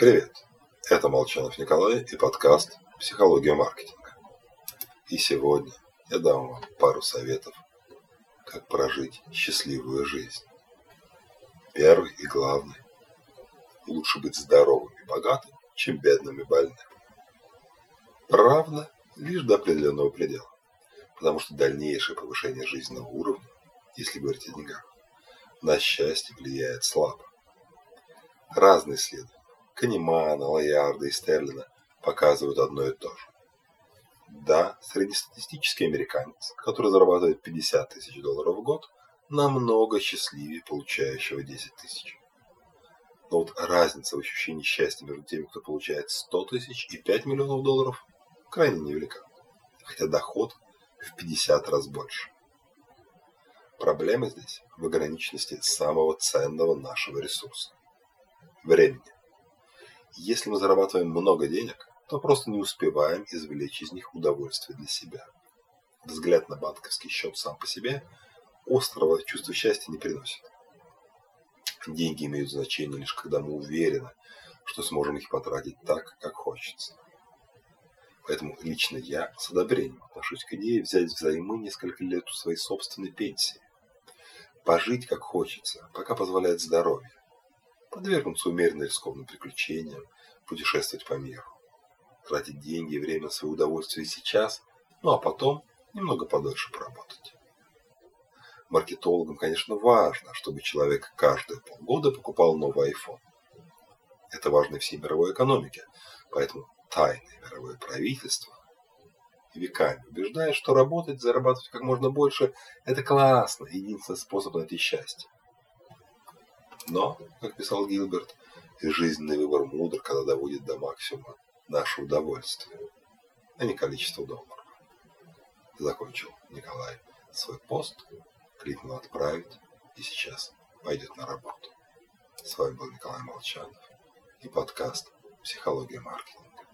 Привет! Это Молчанов Николай и подкаст «Психология маркетинга». И сегодня я дам вам пару советов, как прожить счастливую жизнь. Первый и главный – лучше быть здоровым и богатым, чем бедным и больным. Правда, лишь до определенного предела, потому что дальнейшее повышение жизненного уровня, если говорить о деньгах, на счастье влияет слабо. Разные исследования Канемана, Лоярда и Стерлина показывают одно и то же. Да, среднестатистический американец, который зарабатывает 50 тысяч долларов в год, намного счастливее получающего 10 тысяч. Но вот разница в ощущении счастья между теми, кто получает 100 тысяч и 5 миллионов долларов, крайне невелика. Хотя доход в 50 раз больше. Проблема здесь в ограниченности самого ценного нашего ресурса – времени. Если мы зарабатываем много денег, то просто не успеваем извлечь из них удовольствие для себя. Взгляд на банковский счет сам по себе острого чувства счастья не приносит. Деньги имеют значение лишь когда мы уверены, что сможем их потратить так, как хочется. Поэтому лично я с одобрением отношусь к идее взять взаймы несколько лет у своей собственной пенсии. Пожить как хочется, пока позволяет здоровье подвергнуться умеренно рискованным приключениям, путешествовать по миру, тратить деньги и время на свое удовольствие сейчас, ну а потом немного подольше поработать. Маркетологам, конечно, важно, чтобы человек каждые полгода покупал новый iPhone. Это важно всей мировой экономике, поэтому тайное мировое правительство веками убеждает, что работать, зарабатывать как можно больше – это классно, единственный способ найти счастье. Но, как писал Гилберт, жизненный выбор мудр, когда доводит до максимума наше удовольствие, а не количество долларов. Закончил Николай свой пост, кликнул «Отправить» и сейчас пойдет на работу. С вами был Николай Молчанов и подкаст «Психология маркетинга».